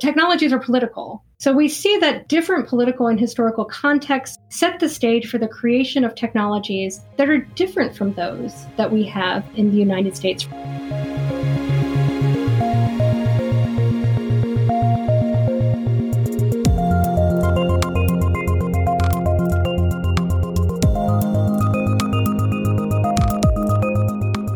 technologies are political. So we see that different political and historical contexts set the stage for the creation of technologies that are different from those that we have in the United States.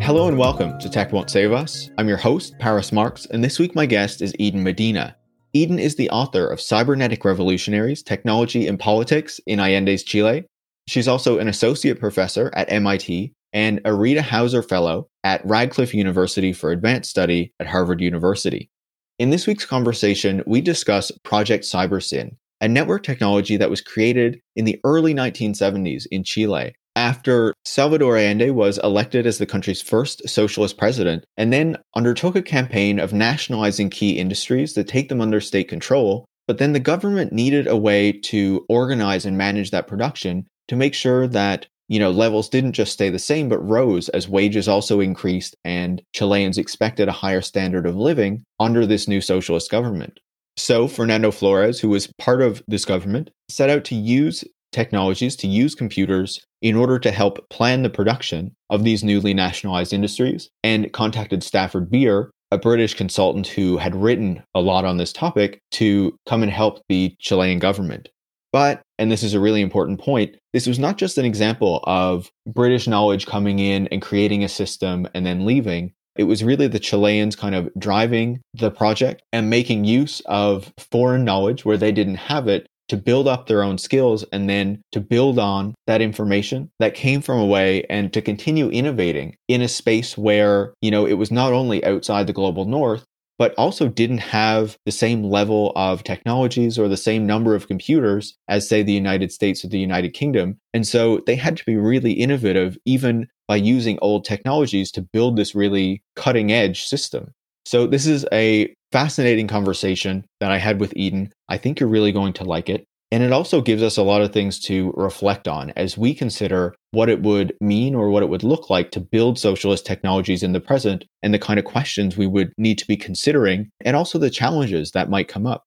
Hello and welcome to Tech Won't Save Us. I'm your host, Paris Marks, and this week my guest is Eden Medina. Eden is the author of Cybernetic Revolutionaries Technology and Politics in Allende's Chile. She's also an associate professor at MIT and a Rita Hauser Fellow at Radcliffe University for Advanced Study at Harvard University. In this week's conversation, we discuss Project CyberSyn, a network technology that was created in the early 1970s in Chile after Salvador Allende was elected as the country's first socialist president and then undertook a campaign of nationalizing key industries to take them under state control. But then the government needed a way to organize and manage that production to make sure that you know levels didn't just stay the same but rose as wages also increased and Chileans expected a higher standard of living under this new socialist government. So Fernando Flores, who was part of this government, set out to use technologies to use computers in order to help plan the production of these newly nationalized industries and contacted Stafford Beer, a British consultant who had written a lot on this topic, to come and help the Chilean government. But, and this is a really important point, this was not just an example of British knowledge coming in and creating a system and then leaving. It was really the Chileans kind of driving the project and making use of foreign knowledge where they didn't have it to build up their own skills and then to build on that information that came from away and to continue innovating in a space where, you know, it was not only outside the global north, but also didn't have the same level of technologies or the same number of computers as, say, the United States or the United Kingdom. And so they had to be really innovative, even by using old technologies to build this really cutting edge system. So, this is a fascinating conversation that I had with Eden. I think you're really going to like it. And it also gives us a lot of things to reflect on as we consider what it would mean or what it would look like to build socialist technologies in the present and the kind of questions we would need to be considering and also the challenges that might come up.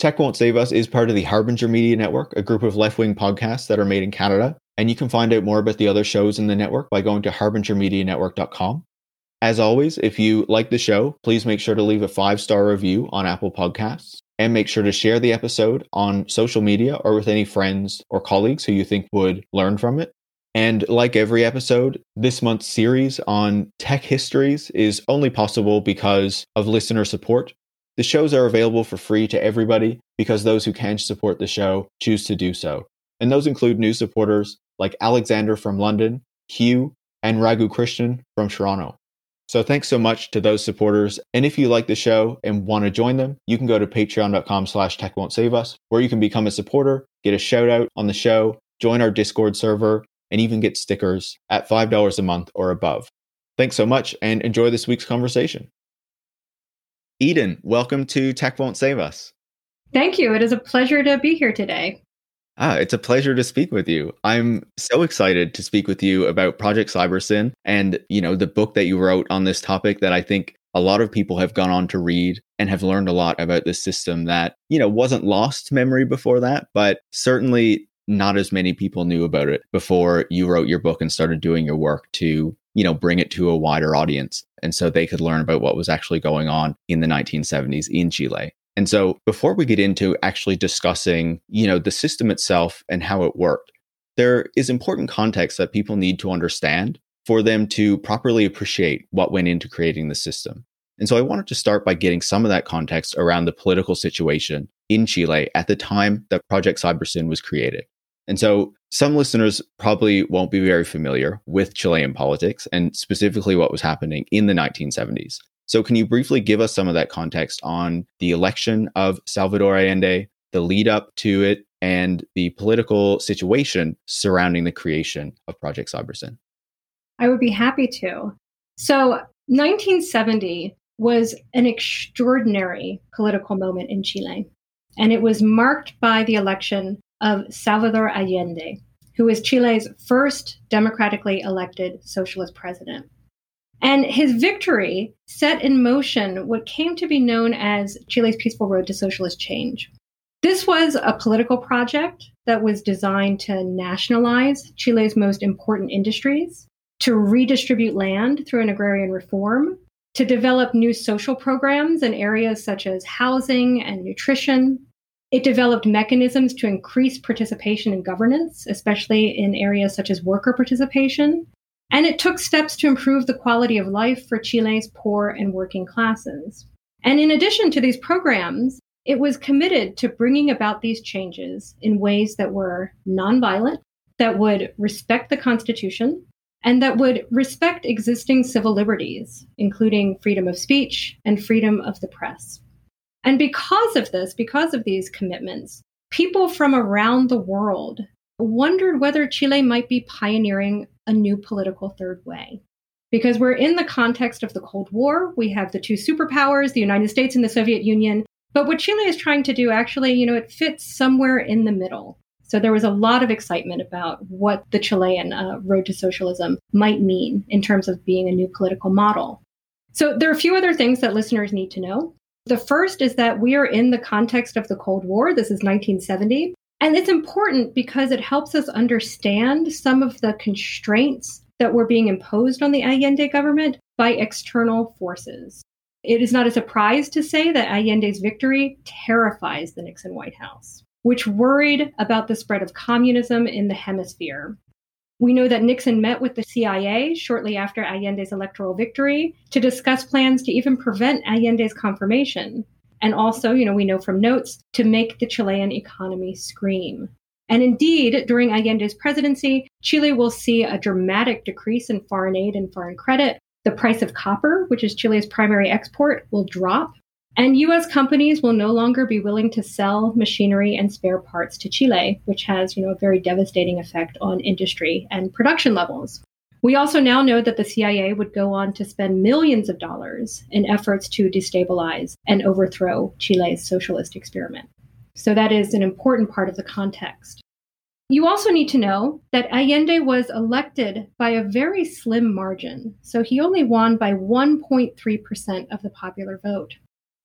Tech Won't Save Us is part of the Harbinger Media Network, a group of left wing podcasts that are made in Canada. And you can find out more about the other shows in the network by going to harbingermedianetwork.com. As always, if you like the show, please make sure to leave a five star review on Apple Podcasts and make sure to share the episode on social media or with any friends or colleagues who you think would learn from it. And like every episode, this month's series on tech histories is only possible because of listener support. The shows are available for free to everybody because those who can support the show choose to do so. And those include new supporters like Alexander from London, Hugh, and Raghu Christian from Toronto. So thanks so much to those supporters. And if you like the show and want to join them, you can go to patreon.com slash tech won't save us, where you can become a supporter, get a shout out on the show, join our Discord server, and even get stickers at $5 a month or above. Thanks so much and enjoy this week's conversation. Eden, welcome to Tech Won't Save Us. Thank you. It is a pleasure to be here today. Ah, it's a pleasure to speak with you. I'm so excited to speak with you about Project CyberSyn and, you know, the book that you wrote on this topic that I think a lot of people have gone on to read and have learned a lot about this system that, you know, wasn't lost memory before that, but certainly not as many people knew about it before you wrote your book and started doing your work to, you know, bring it to a wider audience. And so they could learn about what was actually going on in the 1970s in Chile. And so before we get into actually discussing, you know, the system itself and how it worked, there is important context that people need to understand for them to properly appreciate what went into creating the system. And so I wanted to start by getting some of that context around the political situation in Chile at the time that Project CyberSyn was created. And so some listeners probably won't be very familiar with Chilean politics and specifically what was happening in the 1970s. So, can you briefly give us some of that context on the election of Salvador Allende, the lead up to it, and the political situation surrounding the creation of Project CyberSyn? I would be happy to. So, 1970 was an extraordinary political moment in Chile, and it was marked by the election of Salvador Allende, who was Chile's first democratically elected socialist president. And his victory set in motion what came to be known as Chile's peaceful road to socialist change. This was a political project that was designed to nationalize Chile's most important industries, to redistribute land through an agrarian reform, to develop new social programs in areas such as housing and nutrition. It developed mechanisms to increase participation in governance, especially in areas such as worker participation. And it took steps to improve the quality of life for Chile's poor and working classes. And in addition to these programs, it was committed to bringing about these changes in ways that were nonviolent, that would respect the Constitution, and that would respect existing civil liberties, including freedom of speech and freedom of the press. And because of this, because of these commitments, people from around the world wondered whether Chile might be pioneering a new political third way. Because we're in the context of the Cold War, we have the two superpowers, the United States and the Soviet Union. But what Chile is trying to do, actually, you know, it fits somewhere in the middle. So there was a lot of excitement about what the Chilean uh, road to socialism might mean in terms of being a new political model. So there are a few other things that listeners need to know. The first is that we are in the context of the Cold War. This is 1970. And it's important because it helps us understand some of the constraints that were being imposed on the Allende government by external forces. It is not a surprise to say that Allende's victory terrifies the Nixon White House which worried about the spread of communism in the hemisphere. We know that Nixon met with the CIA shortly after Allende's electoral victory to discuss plans to even prevent Allende's confirmation. And also, you know, we know from notes to make the Chilean economy scream. And indeed, during Allende's presidency, Chile will see a dramatic decrease in foreign aid and foreign credit. The price of copper, which is Chile's primary export, will drop and US companies will no longer be willing to sell machinery and spare parts to Chile, which has, you know, a very devastating effect on industry and production levels. We also now know that the CIA would go on to spend millions of dollars in efforts to destabilize and overthrow Chile's socialist experiment. So that is an important part of the context. You also need to know that Allende was elected by a very slim margin. So he only won by 1.3% of the popular vote.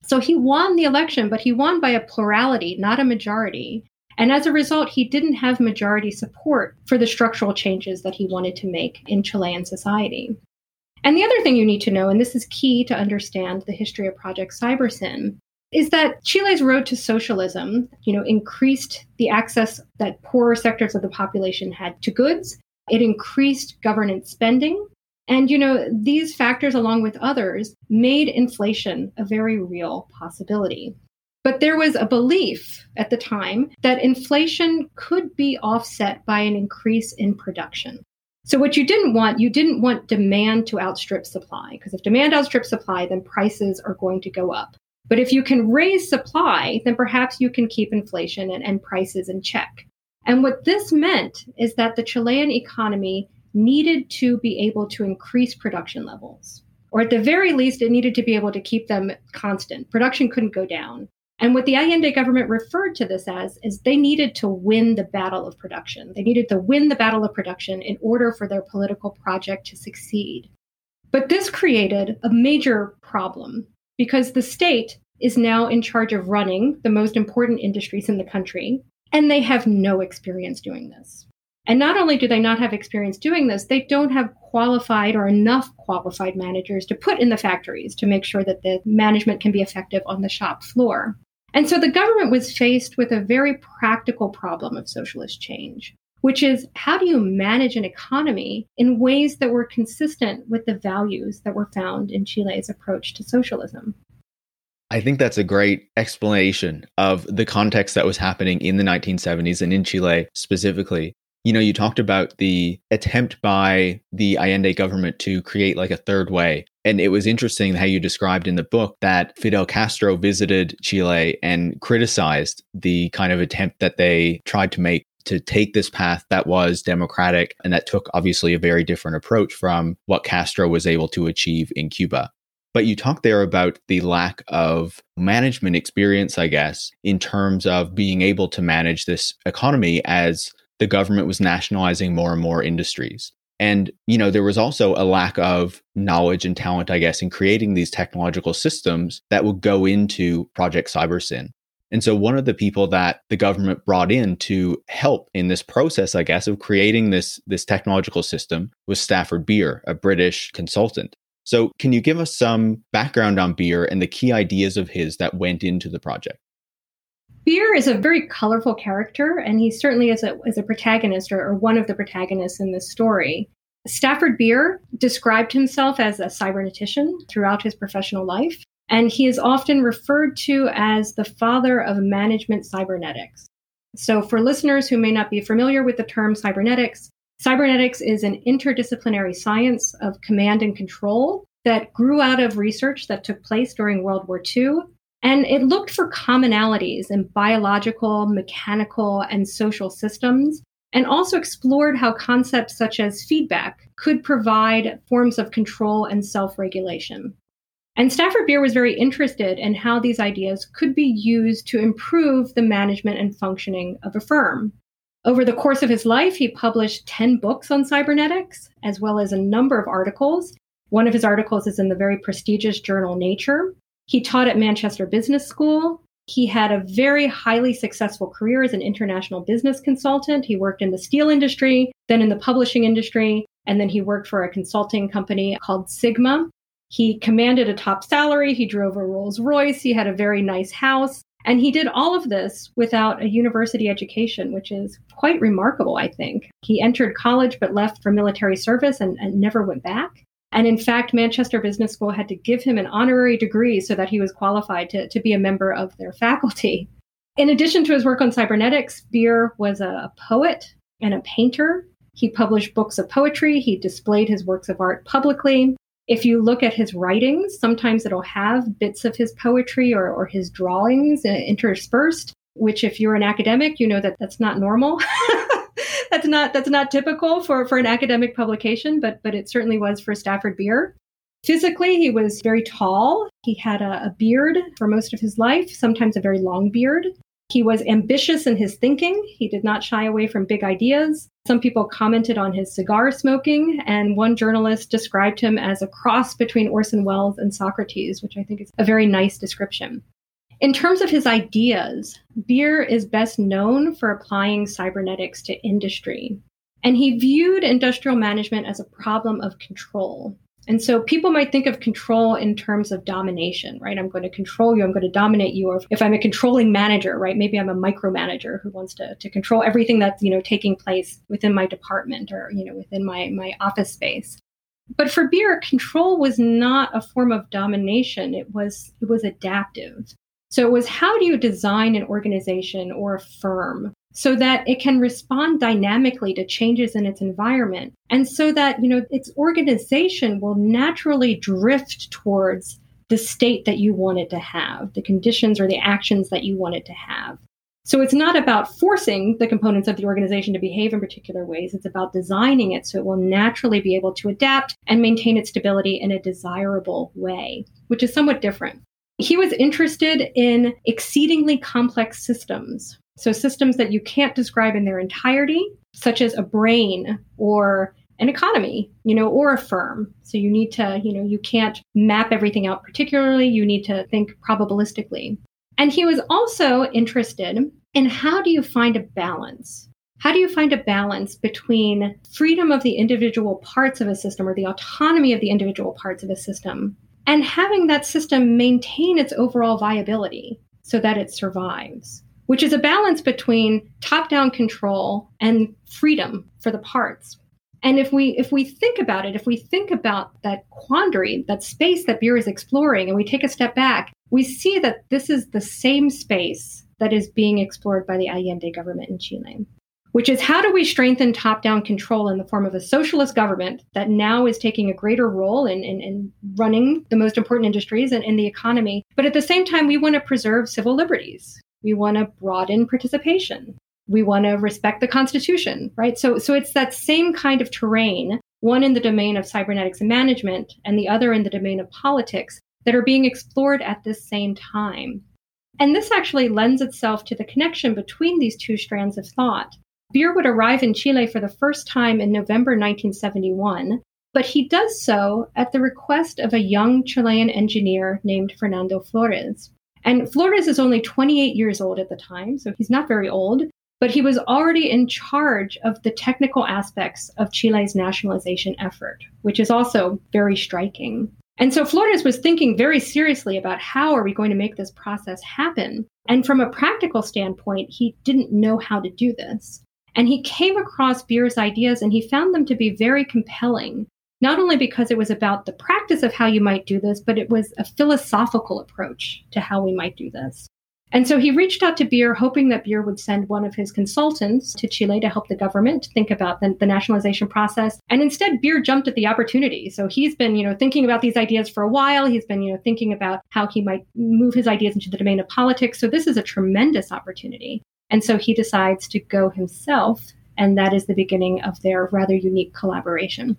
So he won the election, but he won by a plurality, not a majority. And as a result, he didn't have majority support for the structural changes that he wanted to make in Chilean society. And the other thing you need to know, and this is key to understand the history of Project Cybersyn, is that Chile's road to socialism, you know, increased the access that poorer sectors of the population had to goods. It increased government spending and, you know, these factors, along with others, made inflation a very real possibility. But there was a belief at the time that inflation could be offset by an increase in production. So, what you didn't want, you didn't want demand to outstrip supply, because if demand outstrips supply, then prices are going to go up. But if you can raise supply, then perhaps you can keep inflation and, and prices in check. And what this meant is that the Chilean economy needed to be able to increase production levels. Or at the very least, it needed to be able to keep them constant. Production couldn't go down. And what the Allende government referred to this as is they needed to win the battle of production. They needed to win the battle of production in order for their political project to succeed. But this created a major problem because the state is now in charge of running the most important industries in the country, and they have no experience doing this. And not only do they not have experience doing this, they don't have qualified or enough qualified managers to put in the factories to make sure that the management can be effective on the shop floor. And so the government was faced with a very practical problem of socialist change, which is how do you manage an economy in ways that were consistent with the values that were found in Chile's approach to socialism? I think that's a great explanation of the context that was happening in the 1970s and in Chile specifically you know, you talked about the attempt by the Allende government to create like a third way. And it was interesting how you described in the book that Fidel Castro visited Chile and criticized the kind of attempt that they tried to make to take this path that was democratic and that took obviously a very different approach from what Castro was able to achieve in Cuba. But you talked there about the lack of management experience, I guess, in terms of being able to manage this economy as the government was nationalizing more and more industries. And, you know, there was also a lack of knowledge and talent, I guess, in creating these technological systems that would go into Project CyberSyn. And so one of the people that the government brought in to help in this process, I guess, of creating this, this technological system was Stafford Beer, a British consultant. So can you give us some background on Beer and the key ideas of his that went into the project? Beer is a very colorful character, and he certainly is a, is a protagonist or, or one of the protagonists in this story. Stafford Beer described himself as a cybernetician throughout his professional life, and he is often referred to as the father of management cybernetics. So, for listeners who may not be familiar with the term cybernetics, cybernetics is an interdisciplinary science of command and control that grew out of research that took place during World War II and it looked for commonalities in biological, mechanical, and social systems, and also explored how concepts such as feedback could provide forms of control and self regulation. And Stafford Beer was very interested in how these ideas could be used to improve the management and functioning of a firm. Over the course of his life, he published 10 books on cybernetics, as well as a number of articles. One of his articles is in the very prestigious journal Nature, he taught at Manchester Business School. He had a very highly successful career as an international business consultant. He worked in the steel industry, then in the publishing industry, and then he worked for a consulting company called Sigma. He commanded a top salary. He drove a Rolls Royce. He had a very nice house. And he did all of this without a university education, which is quite remarkable, I think. He entered college but left for military service and, and never went back. And in fact, Manchester Business School had to give him an honorary degree so that he was qualified to, to be a member of their faculty. In addition to his work on cybernetics, Beer was a poet and a painter. He published books of poetry. He displayed his works of art publicly. If you look at his writings, sometimes it'll have bits of his poetry or, or his drawings interspersed, which, if you're an academic, you know that that's not normal. that's not that's not typical for for an academic publication, but but it certainly was for Stafford Beer. Physically, he was very tall. He had a, a beard for most of his life, sometimes a very long beard. He was ambitious in his thinking. He did not shy away from big ideas. Some people commented on his cigar smoking, and one journalist described him as a cross between Orson Welles and Socrates, which I think is a very nice description. In terms of his ideas, Beer is best known for applying cybernetics to industry. And he viewed industrial management as a problem of control. And so people might think of control in terms of domination, right? I'm going to control you, I'm going to dominate you. Or if I'm a controlling manager, right? Maybe I'm a micromanager who wants to, to control everything that's, you know, taking place within my department or, you know, within my, my office space. But for Beer, control was not a form of domination. It was it was adaptive. So it was how do you design an organization or a firm so that it can respond dynamically to changes in its environment and so that, you know, its organization will naturally drift towards the state that you want it to have, the conditions or the actions that you want it to have. So it's not about forcing the components of the organization to behave in particular ways. It's about designing it so it will naturally be able to adapt and maintain its stability in a desirable way, which is somewhat different. He was interested in exceedingly complex systems. So, systems that you can't describe in their entirety, such as a brain or an economy, you know, or a firm. So you need to, you know, you can't map everything out particularly. You need to think probabilistically. And he was also interested in how do you find a balance? How do you find a balance between freedom of the individual parts of a system or the autonomy of the individual parts of a system and having that system maintain its overall viability so that it survives, which is a balance between top-down control and freedom for the parts. And if we if we think about it, if we think about that quandary, that space that Beer is exploring, and we take a step back, we see that this is the same space that is being explored by the Allende government in Chile which is how do we strengthen top down control in the form of a socialist government that now is taking a greater role in, in, in running the most important industries and in the economy. But at the same time, we want to preserve civil liberties. We want to broaden participation. We want to respect the Constitution, right? So, so it's that same kind of terrain, one in the domain of cybernetics and management, and the other in the domain of politics, that are being explored at this same time. And this actually lends itself to the connection between these two strands of thought Beer would arrive in Chile for the first time in November 1971, but he does so at the request of a young Chilean engineer named Fernando Flores. And Flores is only 28 years old at the time, so he's not very old, but he was already in charge of the technical aspects of Chile's nationalization effort, which is also very striking. And so Flores was thinking very seriously about how are we going to make this process happen? And from a practical standpoint, he didn't know how to do this. And he came across Beer's ideas and he found them to be very compelling, not only because it was about the practice of how you might do this, but it was a philosophical approach to how we might do this. And so he reached out to Beer, hoping that Beer would send one of his consultants to Chile to help the government think about the, the, nationalization process. And instead, Beer jumped at the opportunity. So he's been, you know, thinking about these ideas for a while. He's been, you know, thinking about how he might move his ideas into the domain of politics. So this is a tremendous opportunity. And so he decides to go himself. And that is the beginning of their rather unique collaboration.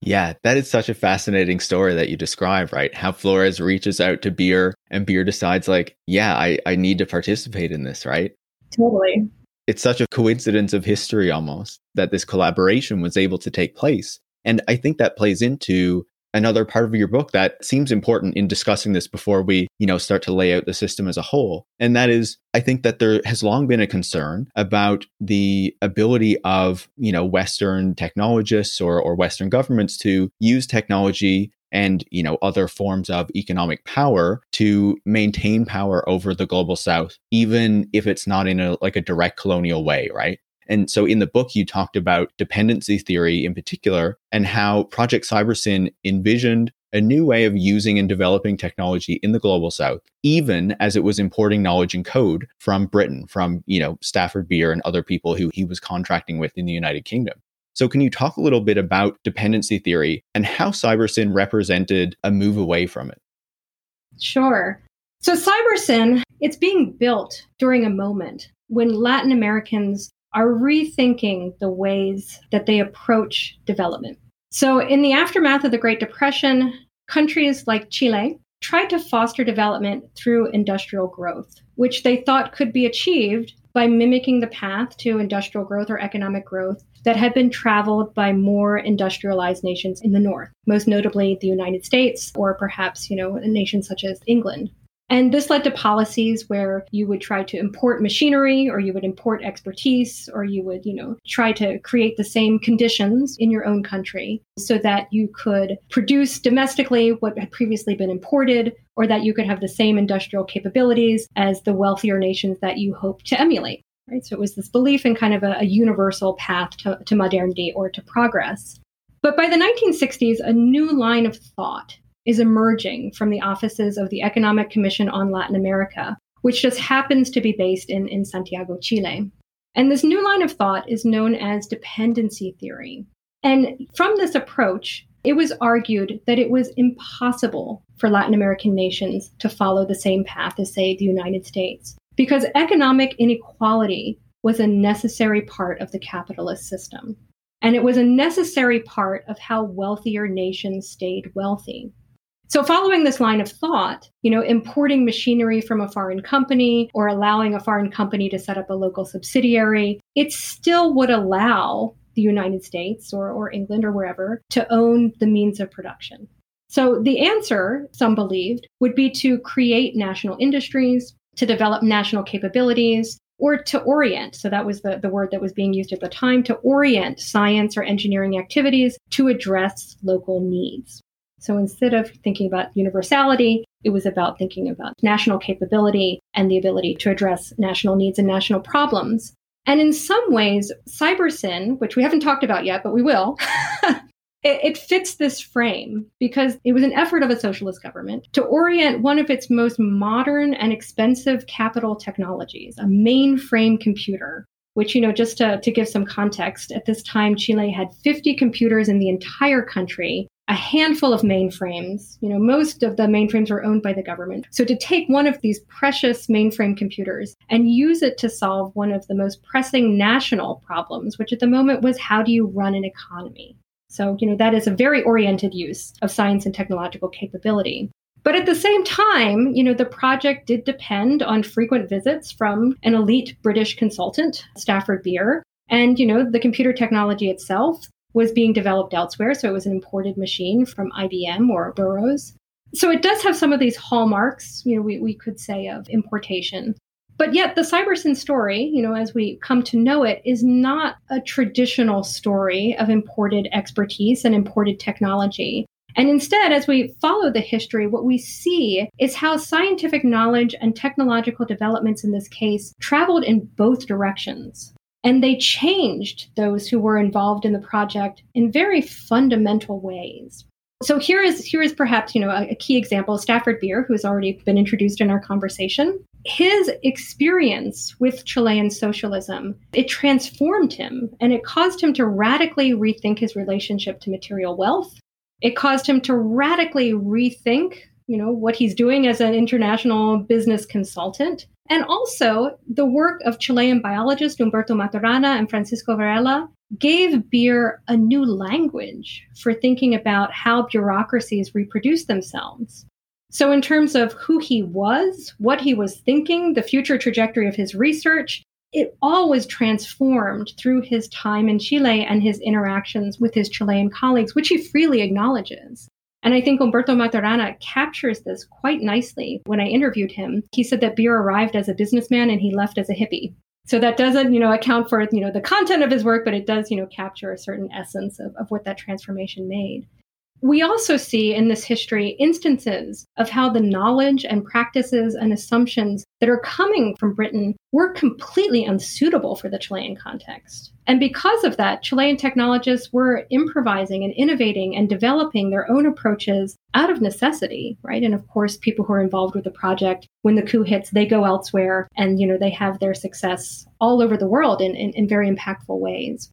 Yeah, that is such a fascinating story that you describe, right? How Flores reaches out to Beer and Beer decides, like, yeah, I, I need to participate in this, right? Totally. It's such a coincidence of history almost that this collaboration was able to take place. And I think that plays into another part of your book that seems important in discussing this before we, you know, start to lay out the system as a whole. And that is, I think that there has long been a concern about the ability of, you know, Western technologists or, or Western governments to use technology and you know other forms of economic power to maintain power over the global south even if it's not in a like a direct colonial way right and so in the book, you talked about dependency theory in particular and how Project Cybersyn envisioned a new way of using and developing technology in the global south, even as it was importing knowledge and code from Britain, from, you know, Stafford Beer and other people who he was contracting with in the United Kingdom. So can you talk a little bit about dependency theory and how Cybersyn represented a move away from it? Sure. So Cybersyn, it's being built during a moment when Latin Americans are rethinking the ways that they approach development. So, in the aftermath of the Great Depression, countries like Chile tried to foster development through industrial growth, which they thought could be achieved by mimicking the path to industrial growth or economic growth that had been traveled by more industrialized nations in the north, most notably the United States or perhaps, you know, nations such as England. And this led to policies where you would try to import machinery or you would import expertise or you would, you know, try to create the same conditions in your own country so that you could produce domestically what had previously been imported or that you could have the same industrial capabilities as the wealthier nations that you hope to emulate. Right? So it was this belief in kind of a, a universal path to, to modernity or to progress. But by the 1960s, a new line of thought is emerging from the offices of the Economic Commission on Latin America, which just happens to be based in, in Santiago, Chile. And this new line of thought is known as dependency theory. And from this approach, it was argued that it was impossible for Latin American nations to follow the same path as, say, the United States, because economic inequality was a necessary part of the capitalist system. And it was a necessary part of how wealthier nations stayed wealthy. So following this line of thought, you know, importing machinery from a foreign company or allowing a foreign company to set up a local subsidiary, it still would allow the United States or, or England or wherever to own the means of production. So the answer, some believed, would be to create national industries, to develop national capabilities, or to orient. So that was the, the word that was being used at the time to orient science or engineering activities to address local needs. So instead of thinking about universality, it was about thinking about national capability and the ability to address national needs and national problems. And in some ways, Cybersyn, which we haven't talked about yet, but we will, it, it, fits this frame because it was an effort of a socialist government to orient one of its most modern and expensive capital technologies, a mainframe computer. Which, you know, just to, to give some context, at this time, Chile had 50 computers in the entire country a handful of mainframes. You know, most of the mainframes were owned by the government. So to take one of these precious mainframe computers and use it to solve one of the most pressing national problems, which at the moment was how do you run an economy? So, you know, that is a very oriented use of science and technological capability. But at the same time, you know, the project did depend on frequent visits from an elite British consultant, Stafford Beer, And, you know, the computer technology itself was being developed elsewhere. So it was an imported machine from IBM or Burroughs. So it does have some of these hallmarks, you know, we, we could say of importation. But yet, the Cybersyn story, you know, as we come to know it, is not a traditional story of imported expertise and imported technology. And instead, as we follow the history, what we see is how scientific knowledge and technological developments in this case traveled in both directions. And they changed those who were involved in the project in very fundamental ways. So here is here is perhaps you know a, a, key example. Stafford Beer, who has already been introduced in our conversation, his experience with Chilean socialism it transformed him, and it caused him to radically rethink his relationship to material wealth. It caused him to radically rethink, you know, what he's doing as an international business consultant, and also the work of Chilean biologist Humberto Maturana and Francisco Varela gave Beer a new language for thinking about how bureaucracies reproduce themselves. So, in terms of who he was, what he was thinking, the future trajectory of his research, it all was transformed through his time in Chile and his interactions with his Chilean colleagues, which he freely acknowledges. And I think Humberto Maturana captures this quite nicely. When I interviewed him, he said that Beer arrived as a businessman and he left as a hippie. So that doesn't, you know, account for, you know, the content of his work, but it does, you know, capture a certain essence of, of what that transformation made. We also see in this history instances of how the knowledge and practices and assumptions that are coming from Britain were completely unsuitable for the Chilean context. And because of that, Chilean technologists were improvising and innovating and developing their own approaches out of necessity, right? And of course, people who are involved with the project, when the coup hits, they go elsewhere and, you know, they have their success all over the world in, in, in very impactful ways.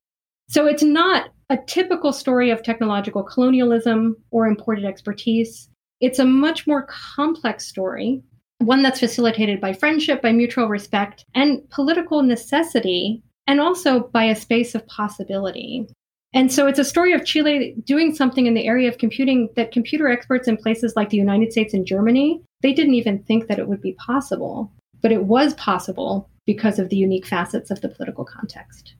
So it's not a typical story of technological colonialism or imported expertise. It's a much more complex story, one that's facilitated by friendship, by mutual respect, and political necessity, and also by a space of possibility. And so it's a story of Chile doing something in the area of computing that computer experts in places like the United States and Germany, they didn't even think that it would be possible. But it was possible because of the unique facets of the political context.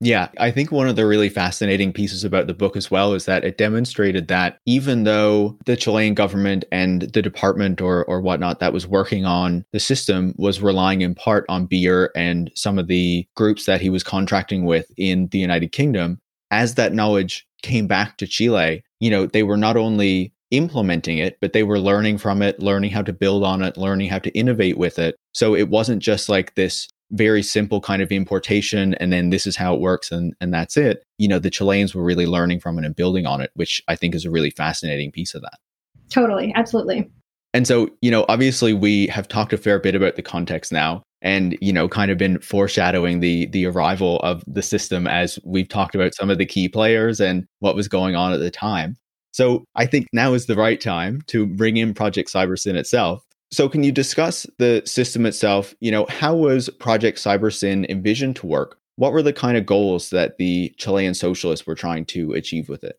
Yeah, I think one of the really fascinating pieces about the book as well is that it demonstrated that even though the Chilean government and the department or, or whatnot that was working on the system was relying in part on Beer and some of the groups that he was contracting with in the United Kingdom, as that knowledge came back to Chile, you know, they were not only implementing it, but they were learning from it, learning how to build on it, learning how to innovate with it. So it wasn't just like this very simple kind of importation and then this is how it works and, and that's it. You know, the Chileans were really learning from it and building on it, which I think is a really fascinating piece of that. Totally. Absolutely. And so, you know, obviously we have talked a fair bit about the context now and, you know, kind of been foreshadowing the the arrival of the system as we've talked about some of the key players and what was going on at the time. So I think now is the right time to bring in Project Cybersyn itself so can you discuss the system itself? You know, how was Project Cybersyn envisioned to work? What were the kind of goals that the Chilean socialists were trying to achieve with it?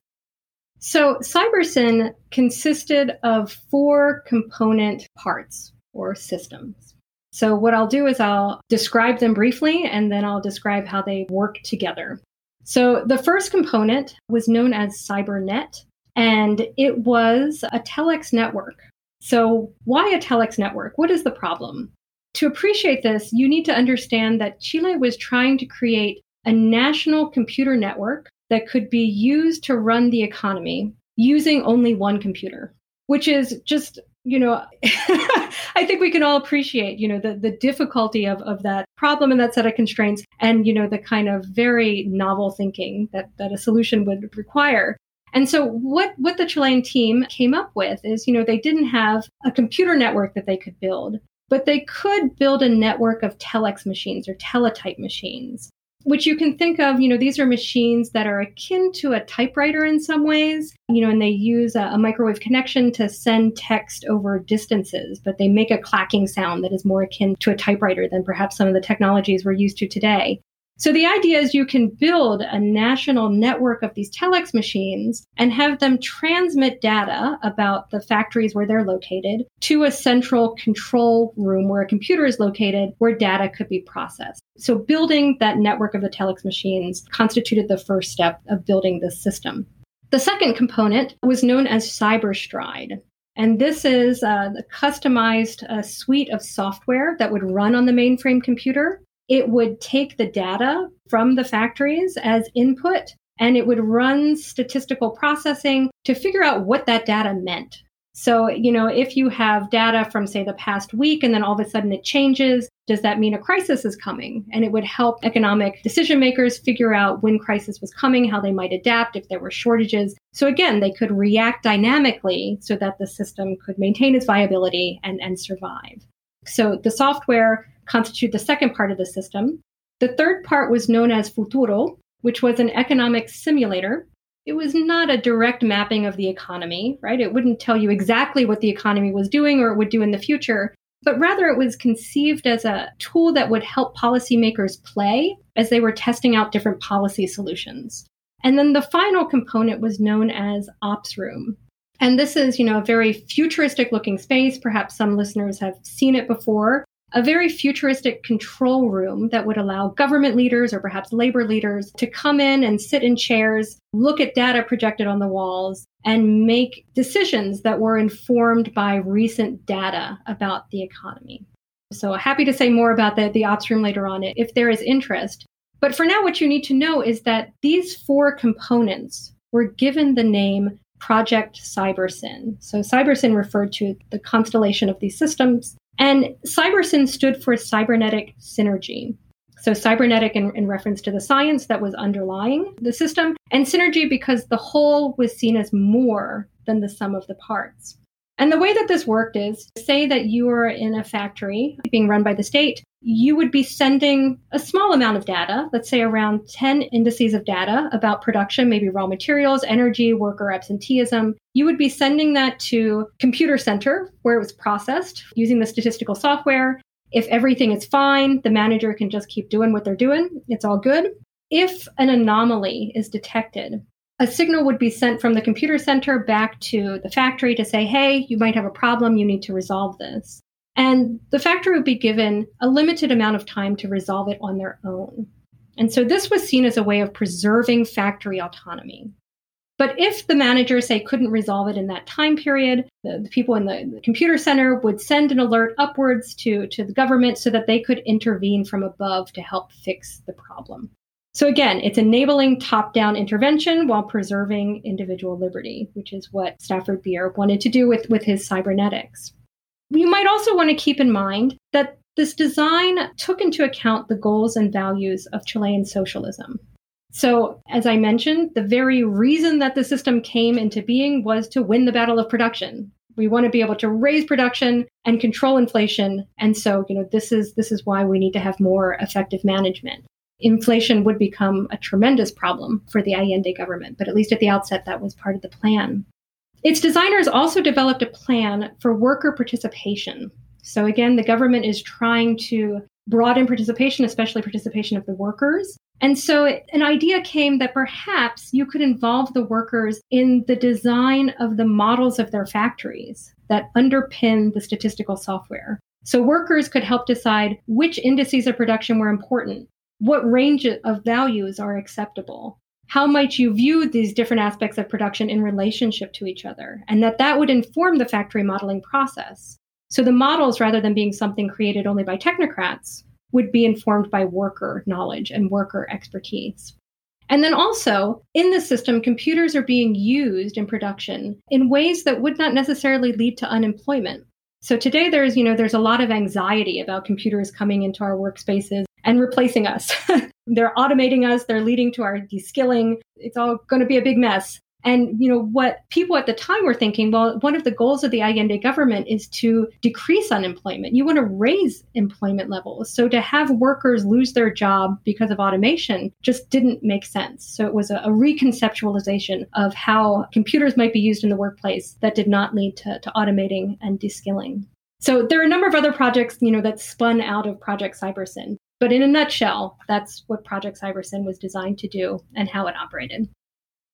So Cybersyn consisted of four component parts or systems. So what I'll do is I'll describe them briefly and then I'll describe how they work together. So the first component was known as CyberNet and it was a telex network so, why a telex network? What is the problem? To appreciate this, you need to understand that Chile was trying to create a national computer network that could be used to run the economy using only one computer, which is just, you know, I think we can all appreciate, you know, the, the difficulty of, of that problem and that set of constraints and, you know, the kind of very novel thinking that, that a solution would require. And so what, what the Chilean team came up with is, you know, they didn't have a computer network that they could build, but they could build a network of telex machines or teletype machines, which you can think of, you know, these are machines that are akin to a typewriter in some ways, you know, and they use a, a microwave connection to send text over distances, but they make a clacking sound that is more akin to a typewriter than perhaps some of the technologies we're used to today. So the idea is you can build a national network of these telex machines and have them transmit data about the factories where they're located to a central control room where a computer is located where data could be processed. So building that network of the telex machines constituted the first step of building this system. The second component was known as CyberStride. And this is a customized uh, suite of software that would run on the mainframe computer it would take the data from the factories as input and it would run statistical processing to figure out what that data meant. So, you know, if you have data from, say, the past week and then all of a sudden it changes, does that mean a crisis is coming? And it would help economic decision makers figure out when crisis was coming, how they might adapt if there were shortages. So, again, they could react dynamically so that the system could maintain its viability and, and survive. So, the software constitute the second part of the system. The third part was known as Futuro, which was an economic simulator. It was not a direct mapping of the economy, right? It wouldn't tell you exactly what the economy was doing or it would do in the future, but rather it was conceived as a tool that would help policymakers play as they were testing out different policy solutions. And then the final component was known as Ops Room. And this is, you know, a very futuristic looking space. Perhaps some listeners have seen it before a very futuristic control room that would allow government leaders or perhaps labor leaders to come in and sit in chairs, look at data projected on the walls, and make decisions that were informed by recent data about the economy. So happy to say more about the, the ops room later on if there is interest. But for now, what you need to know is that these four components were given the name Project CyberSyn. So CyberSyn referred to the constellation of these systems and CyberSyn stood for cybernetic synergy. So, cybernetic in, in, reference to the science that was underlying the system, and synergy because the whole was seen as more than the sum of the parts. And the way that this worked is say that you are in a factory being run by the state, you would be sending a small amount of data, let's say around 10 indices of data about production, maybe raw materials, energy, worker absenteeism. You would be sending that to computer center where it was processed using the statistical software. If everything is fine, the manager can just keep doing what they're doing. It's all good. If an anomaly is detected, a signal would be sent from the computer center back to the factory to say, hey, you might have a problem, you need to resolve this. And the factory would be given a limited amount of time to resolve it on their own. And so this was seen as a way of preserving factory autonomy. But if the manager, say, couldn't resolve it in that time period, the, the people in the, the, computer center would send an alert upwards to, to the government so that they could intervene from above to help fix the problem. So again, it's enabling top-down intervention while preserving individual liberty, which is what Stafford Beer wanted to do with, with his cybernetics. You might also want to keep in mind that this design took into account the goals and values of Chilean socialism. So, as I mentioned, the very reason that the system came into being was to win the battle of production. We want to be able to raise production and control inflation, and so, you know, this is this is why we need to have more effective management inflation would become a tremendous problem for the Allende government, but at least at the outset, that was part of the plan. Its designers also developed a plan for worker participation. So, again, the government is trying to broaden participation, especially participation of the workers. And so, an idea came that perhaps you could involve the workers in the design of the models of their factories that underpin the statistical software. So, workers could help decide which indices of production were important, what range of values are acceptable? How might you view these different aspects of production in relationship to each other and that that would inform the factory modeling process? So the models rather than being something created only by technocrats would be informed by worker knowledge and worker expertise. And then also in the system computers are being used in production in ways that would not necessarily lead to unemployment. So today there's you know there's a lot of anxiety about computers coming into our workspaces and replacing us. they're automating us, they're leading to our deskilling. It's all going to be a big mess. And you know what people at the time were thinking, well, one of the goals of the Allende government is to decrease unemployment. You want to raise employment levels. So to have workers lose their job because of automation just didn't make sense. So it was a, a reconceptualization of how computers might be used in the workplace that did not lead to, to automating and deskilling. So there are a number of other projects, you know, that spun out of Project CyberSyn. But in a nutshell, that's what Project Cybersyn was designed to do and how it operated.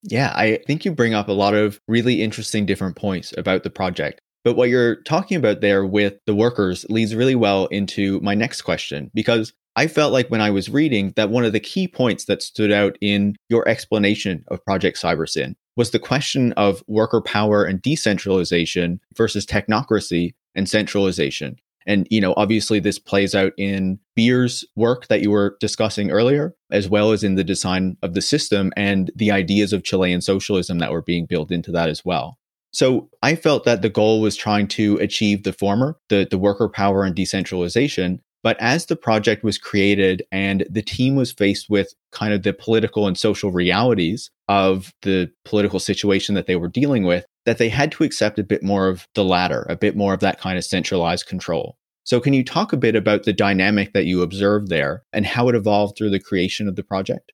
Yeah, I think you bring up a lot of really interesting different points about the project. But what you're talking about there with the workers leads really well into my next question, because I felt like when I was reading that one of the key points that stood out in your explanation of Project Cybersyn was the question of worker power and decentralization versus technocracy and centralization. And, you know, obviously this plays out in Beer's work that you were discussing earlier, as well as in the design of the system and the ideas of Chilean socialism that were being built into that as well. So I felt that the goal was trying to achieve the former, the, the worker power and decentralization, but as the project was created and the team was faced with kind of the political and social realities of the political situation that they were dealing with, that they had to accept a bit more of the latter, a bit more of that kind of centralized control. So, can you talk a bit about the dynamic that you observed there and how it evolved through the creation of the project?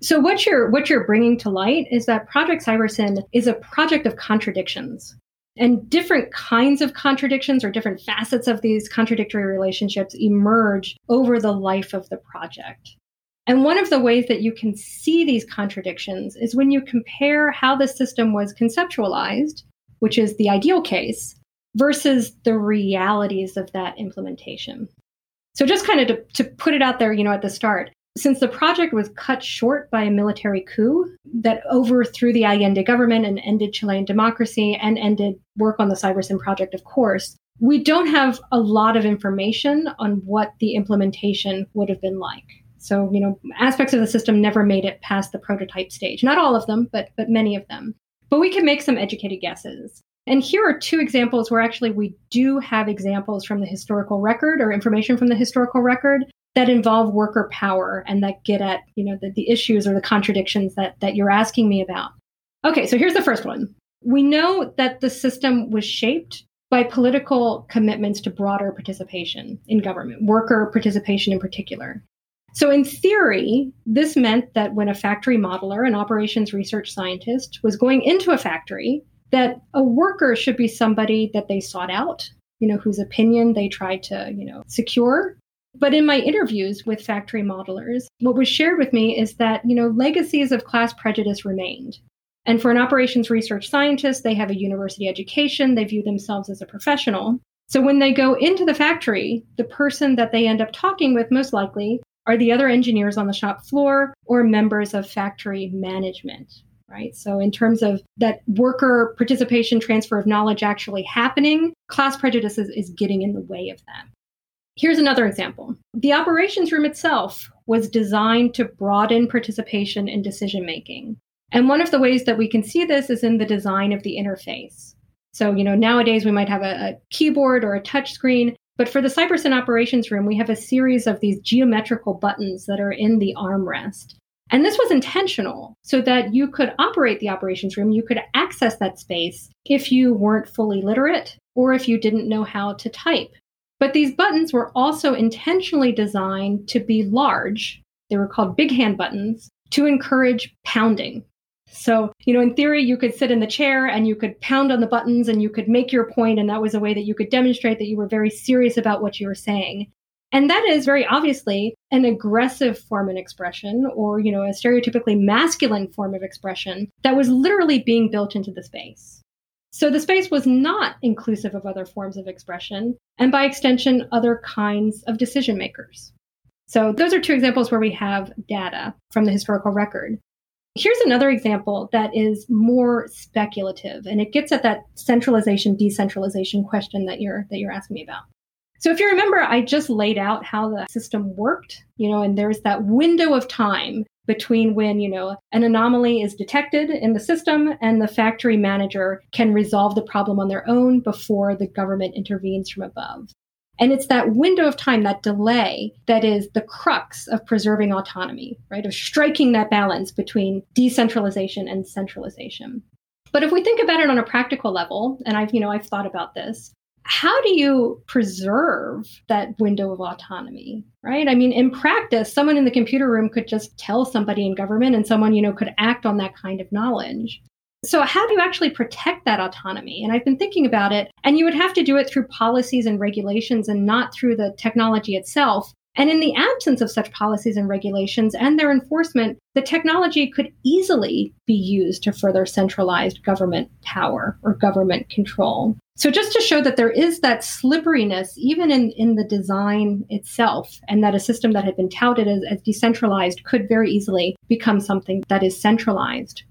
So, what you're what you're bringing to light is that Project Cybersyn is a project of contradictions. And different kinds of contradictions or different facets of these contradictory relationships emerge over the life of the project. And one of the ways that you can see these contradictions is when you compare how the system was conceptualized, which is the ideal case, versus the realities of that implementation. So just kind of to, to put it out there, you know, at the start, since the project was cut short by a military coup that overthrew the Allende government and ended Chilean democracy and ended work on the Cybersyn project, of course, we don't have a lot of information on what the implementation would have been like. So, you know, aspects of the system never made it past the prototype stage. Not all of them, but but many of them. But we can make some educated guesses. And here are two examples where actually we do have examples from the historical record or information from the historical record that involve worker power and that get at you know the, the issues or the contradictions that that you're asking me about okay so here's the first one we know that the system was shaped by political commitments to broader participation in government worker participation in particular so in theory this meant that when a factory modeler an operations research scientist was going into a factory that a worker should be somebody that they sought out you know whose opinion they tried to you know secure but in my interviews with factory modelers, what was shared with me is that, you know, legacies of class prejudice remained. And for an operations research scientist, they have a university education, they view themselves as a professional. So when they go into the factory, the person that they end up talking with most likely are the other engineers on the shop floor or members of factory management, right? So in terms of that worker participation, transfer of knowledge actually happening, class prejudice is, is getting in the way of that. Here's another example. The operations room itself was designed to broaden participation in decision making. And one of the ways that we can see this is in the design of the interface. So, you know, nowadays we might have a, a keyboard or a touch screen, but for the Cybersyn operations room, we have a series of these geometrical buttons that are in the armrest. And this was intentional so that you could operate the operations room, you could access that space if you weren't fully literate or if you didn't know how to type. But these buttons were also intentionally designed to be large. They were called big hand buttons to encourage pounding. So, you know, in theory, you could sit in the chair and you could pound on the buttons and you could make your point, and that was a way that you could demonstrate that you were very serious about what you were saying. And that is very obviously an aggressive form of expression or, you know, a stereotypically masculine form of expression that was literally being built into the space. So the space was not inclusive of other forms of expression, and by extension, other kinds of decision makers. So those are two examples where we have data from the historical record. Here's another example that is more speculative, and it gets at that centralization decentralization question that you're that you're asking me about. So if you remember, I just laid out how the system worked, you know, and there's that window of time between when, you know, an anomaly is detected in the system and the factory manager can resolve the problem on their own before the government intervenes from above. And it's that window of time, that delay, that is the crux of preserving autonomy, right? Of striking that balance between decentralization and centralization. But if we think about it on a practical level, and I've, you know, I've thought about this, how do you preserve that window of autonomy right i mean in practice someone in the computer room could just tell somebody in government and someone you know could act on that kind of knowledge so how do you actually protect that autonomy and i've been thinking about it and you would have to do it through policies and regulations and not through the technology itself And in the absence of such policies and regulations and their enforcement, the technology could easily be used to further centralized government power or government control. So just to show that there is that slipperiness even in, in the design itself, and that a system that had been touted as, as decentralized could very easily become something that is centralized.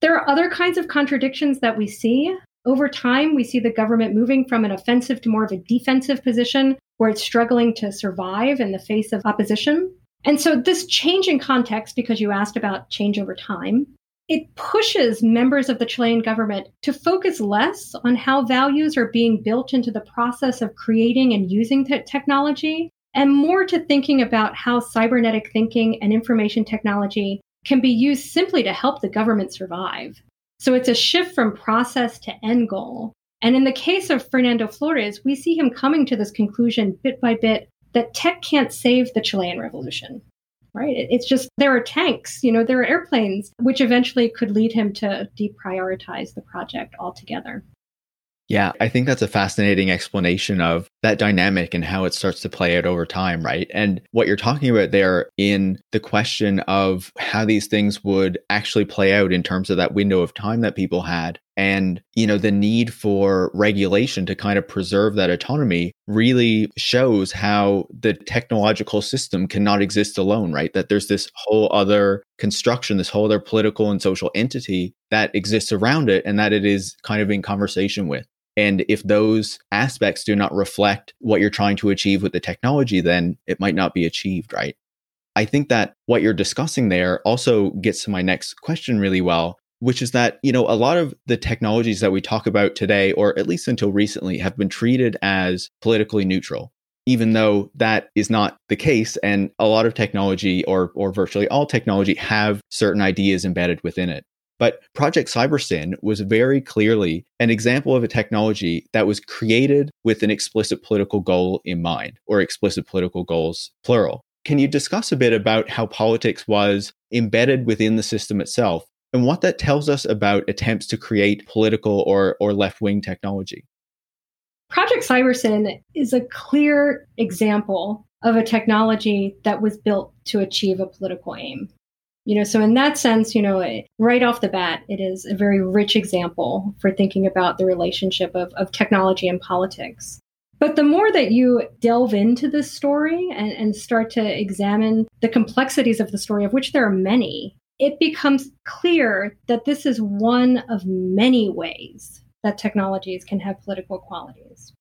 There are other kinds of contradictions that we see. Over time, we see the government moving from an offensive to more of a defensive position where it's struggling to survive in the face of opposition. And so, this change in context, because you asked about change over time, it pushes members of the Chilean government to focus less on how values are being built into the process of creating and using te- technology and more to thinking about how cybernetic thinking and information technology can be used simply to help the government survive. So it's a shift from process to end goal. And in the case of Fernando Flores, we see him coming to this conclusion bit by bit that tech can't save the Chilean revolution right? It's just there are tanks, you know, there are airplanes, which eventually could lead him to deprioritize the project altogether. Yeah, I think that's a fascinating explanation of that dynamic and how it starts to play out over time, right? And what you're talking about there in the question of how these things would actually play out in terms of that window of time that people had and you know the need for regulation to kind of preserve that autonomy really shows how the technological system cannot exist alone right that there's this whole other construction this whole other political and social entity that exists around it and that it is kind of in conversation with and if those aspects do not reflect what you're trying to achieve with the technology, then it might not be achieved, right? I think that what you're discussing there also gets to my next question really well, which is that, you know, a lot of the technologies that we talk about today, or at least until recently, have been treated as politically neutral, even though that is not the case. And a lot of technology, or, or virtually all technology, have certain ideas embedded within it. But Project CyberSyn was very clearly an example of a technology that was created with an explicit political goal in mind, or explicit political goals, plural. Can you discuss a bit about how politics was embedded within the system itself and what that tells us about attempts to create political or, or left wing technology? Project CyberSyn is a clear example of a technology that was built to achieve a political aim. You know, so in that sense, you know, right off the bat, it is a very rich example for thinking about the relationship of, of technology and politics. But the more that you delve into this story and, and start to examine the complexities of the story, of which there are many, it becomes clear that this is one of many ways that technologies can have political qualities.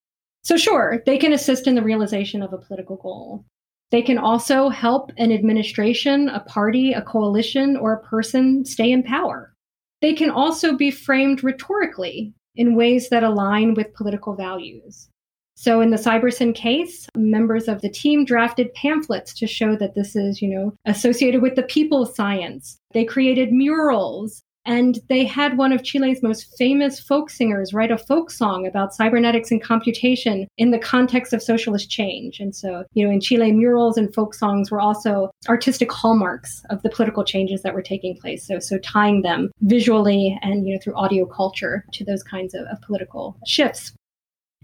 So, sure, they can assist in the realization of a political goal. They can also help an administration, a party, a coalition, or a person stay in power. They can also be framed rhetorically in ways that align with political values. So in the CyberSyn case, members of the team drafted pamphlets to show that this is, you know, associated with the people science. They created murals and they had one of Chile's most famous folk singers write a folk song about cybernetics and computation in the context of socialist change. And so, you know, in Chile, murals and folk songs were also artistic hallmarks of the political changes that were taking place. So, so tying them visually and, you know, through audio culture to those kinds of, of political shifts.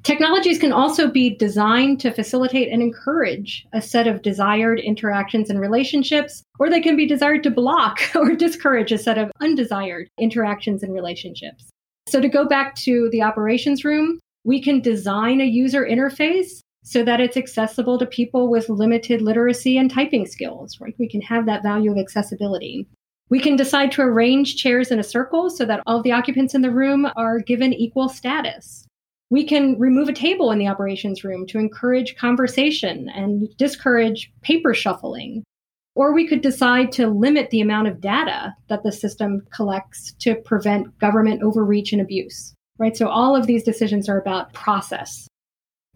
Technologies can also be designed to facilitate and encourage a set of desired interactions and relationships, or they can be desired to block or discourage a set of undesired interactions and relationships. So, to go back to the operations room, we can design a user interface so that it's accessible to people with limited literacy and typing skills, right? We can have that value of accessibility. We can decide to arrange chairs in a circle so that all the occupants in the room are given equal status. We can remove a table in the operations room to encourage conversation and discourage paper shuffling. Or we could decide to limit the amount of data that the system collects to prevent government overreach and abuse. Right? So all of these decisions are about process.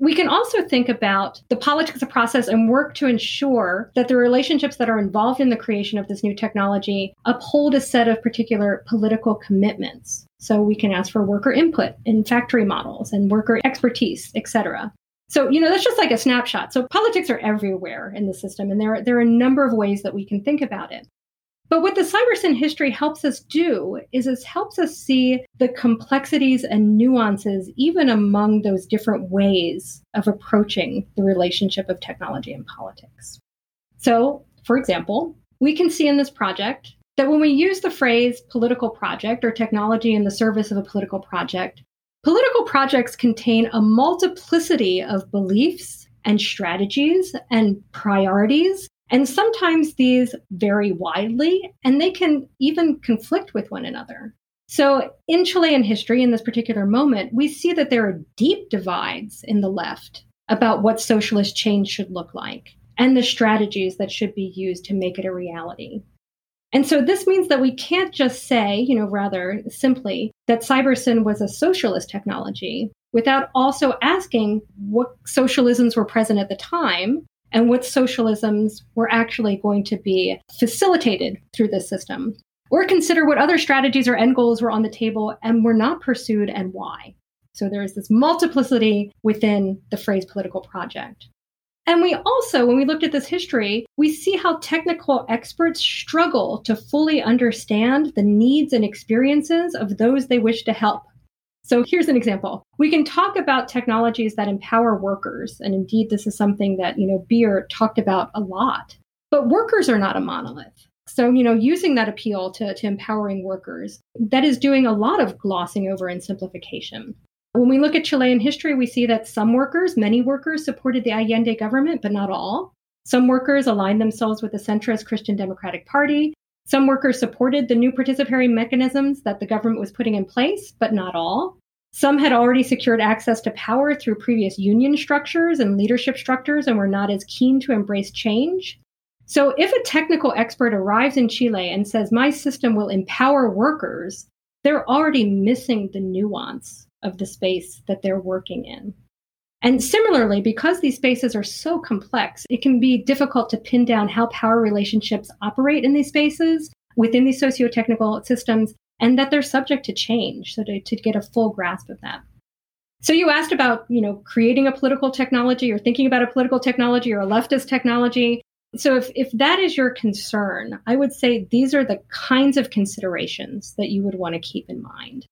We can also think about the politics of process and work to ensure that the relationships that are involved in the creation of this new technology uphold a set of particular political commitments. So we can ask for worker input in factory models and worker expertise, etc. So, you know, that's just like a snapshot. So politics are everywhere in the system, and there, there are a number of ways that we can think about it. But what the CyberSyn history helps us do is it helps us see the complexities and nuances even among those different ways of approaching the relationship of technology and politics. So, for example, we can see in this project that when we use the phrase political project or technology in the service of a political project, political projects contain a multiplicity of beliefs and strategies and priorities and sometimes these vary widely and they can even conflict with one another. So, in Chilean history, in this particular moment, we see that there are deep divides in the left about what socialist change should look like and the strategies that should be used to make it a reality. And so this means that we can't just say, you know, rather simply that CyberSyn was a socialist technology without also asking what socialisms were present at the time and what socialisms were actually going to be facilitated through this system, or consider what other strategies or end goals were on the table and were not pursued and why. So there is this multiplicity within the phrase political project. And we also, when we looked at this history, we see how technical experts struggle to fully understand the needs and experiences of those they wish to help. So here's an example. We can talk about technologies that empower workers. And indeed, this is something that, you know, Beer talked about a lot. But workers are not a monolith. So, you know, using that appeal to, to empowering workers, that is doing a lot of glossing over and simplification. When we look at Chilean history, we see that some workers, many workers, supported the Allende government, but not all. Some workers aligned themselves with the centrist Christian Democratic Party. Some workers supported the new participatory mechanisms that the government was putting in place, but not all. Some had already secured access to power through previous union structures and leadership structures and were not as keen to embrace change. So, if a technical expert arrives in Chile and says, My system will empower workers, they're already missing the nuance of the space that they're working in. And similarly, because these spaces are so complex, it can be difficult to pin down how power relationships operate in these spaces within these socio-technical systems and that they're subject to change. So to, to get a full grasp of that. So you asked about, you know, creating a political technology or thinking about a political technology or a leftist technology. So if, if that is your concern, I would say these are the kinds of considerations that you would want to keep in mind.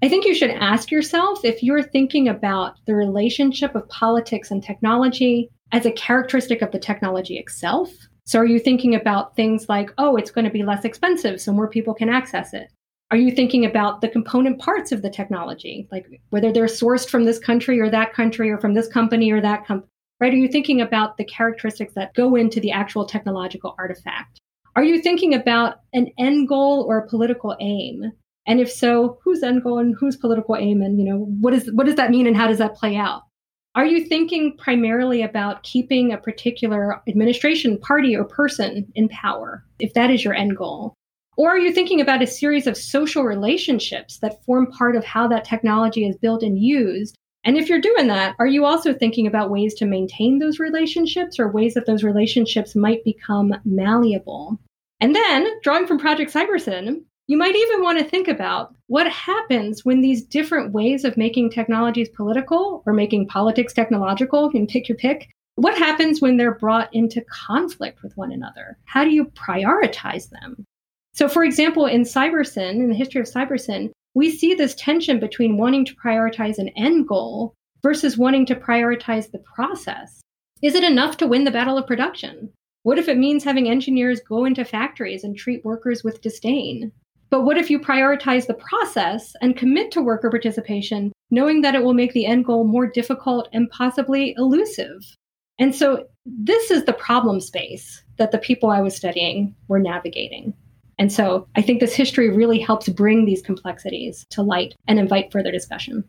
I think you should ask yourself if you're thinking about the relationship of politics and technology as a characteristic of the technology itself. So, are you thinking about things like, oh, it's going to be less expensive so more people can access it? Are you thinking about the component parts of the technology, like whether they're sourced from this country or that country or from this company or that company? Right? Are you thinking about the characteristics that go into the actual technological artifact? Are you thinking about an end goal or a political aim? And if so, whose end goal and whose political aim and you know what is what does that mean and how does that play out? Are you thinking primarily about keeping a particular administration, party, or person in power, if that is your end goal? Or are you thinking about a series of social relationships that form part of how that technology is built and used? And if you're doing that, are you also thinking about ways to maintain those relationships or ways that those relationships might become malleable? And then, drawing from Project CyberSyn, you might even want to think about what happens when these different ways of making technologies political or making politics technological, you can pick your pick. What happens when they're brought into conflict with one another? How do you prioritize them? So, for example, in CyberSyn, in the history of CyberSyn, we see this tension between wanting to prioritize an end goal versus wanting to prioritize the process. Is it enough to win the battle of production? What if it means having engineers go into factories and treat workers with disdain? But what if you prioritize the process and commit to worker participation, knowing that it will make the end goal more difficult and possibly elusive? And so this is the problem space that the people I was studying were navigating. And so I think this history really helps bring these complexities to light and invite further discussion.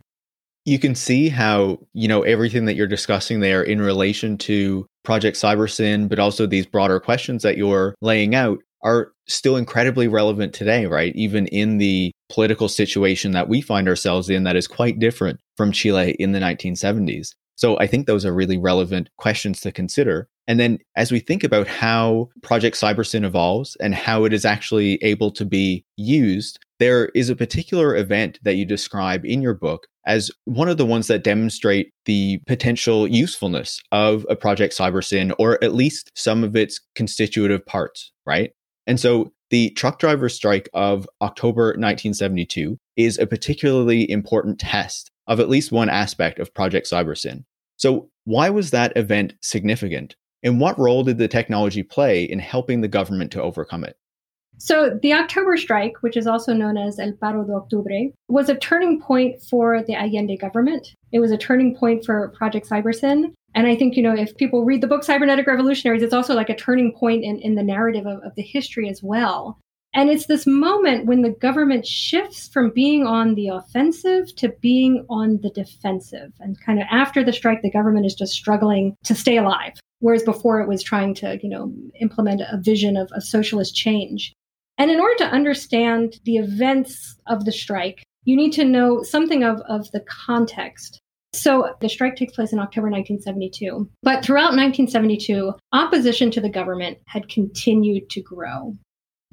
You can see how, you know, everything that you're discussing there in relation to Project CyberSyn, but also these broader questions that you're laying out are still incredibly relevant today, right? Even in the political situation that we find ourselves in, that is quite different from Chile in the 1970s. So I think those are really relevant questions to consider. And then as we think about how Project CyberSyn evolves and how it is actually able to be used, there is a particular event that you describe in your book as one of the ones that demonstrate the potential usefulness of a Project CyberSyn or at least some of its constitutive parts, right? And so the truck driver strike of October 1972 is a particularly important test of at least one aspect of Project Cybersyn. So, why was that event significant? And what role did the technology play in helping the government to overcome it? So, the October strike, which is also known as El Paro de Octubre, was a turning point for the Allende government. It was a turning point for Project Cybersyn. And I think, you know, if people read the book Cybernetic Revolutionaries, it's also like a turning point in, in the narrative of, of the history as well. And it's this moment when the government shifts from being on the offensive to being on the defensive. And kind of after the strike, the government is just struggling to stay alive. Whereas before it was trying to, you know, implement a vision of, of socialist change. And in order to understand the events of the strike, you need to know something of, of the context. So the strike takes place in October 1972. But throughout 1972, opposition to the government had continued to grow.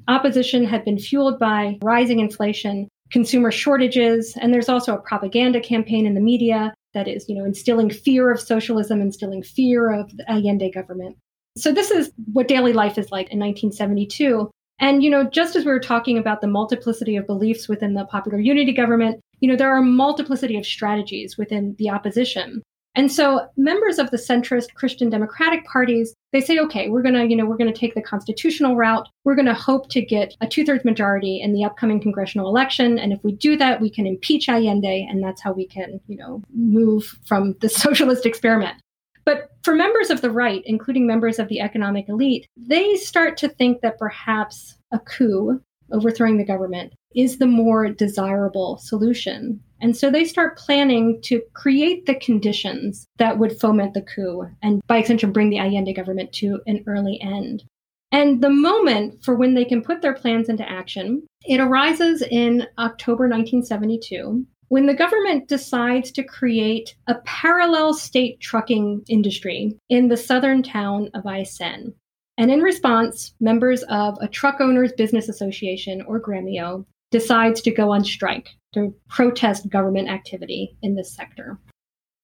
Opposition had been fueled by rising inflation, consumer shortages, and there's also a propaganda campaign in the media that is, you know, instilling fear of socialism, instilling fear of the Allende government. So this is what daily life is like in 1972. And, you know, just as we were talking about the multiplicity of beliefs within the popular unity government, you know, there are a multiplicity of strategies within the opposition. And so members of the centrist Christian democratic parties, they say, okay, we're going to, you know, we're going to take the constitutional route. We're going to hope to get a two thirds majority in the upcoming congressional election. And if we do that, we can impeach Allende. And that's how we can, you know, move from the socialist experiment. But for members of the right, including members of the economic elite, they start to think that perhaps a coup, overthrowing the government, is the more desirable solution. And so they start planning to create the conditions that would foment the coup and, by extension, bring the Allende government to an early end. And the moment for when they can put their plans into action, it arises in October 1972 when the government decides to create a parallel state trucking industry in the southern town of Aysén. And in response, members of a truck owners business association or Gremio decides to go on strike to protest government activity in this sector.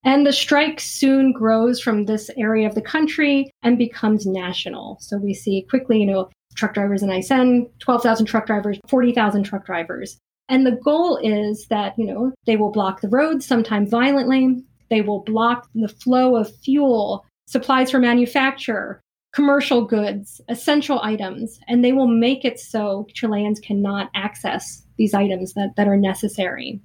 And the strike soon grows from this area of the country and becomes national. So we see quickly, you know, truck drivers in Aysén, 12,000 truck drivers, 40,000 truck drivers. And the goal is that, you know, they will block the roads, sometimes violently. They will block the flow of fuel, supplies for manufacture, commercial goods, essential items, and they will make it so Chileans cannot access these items that, that are necessary.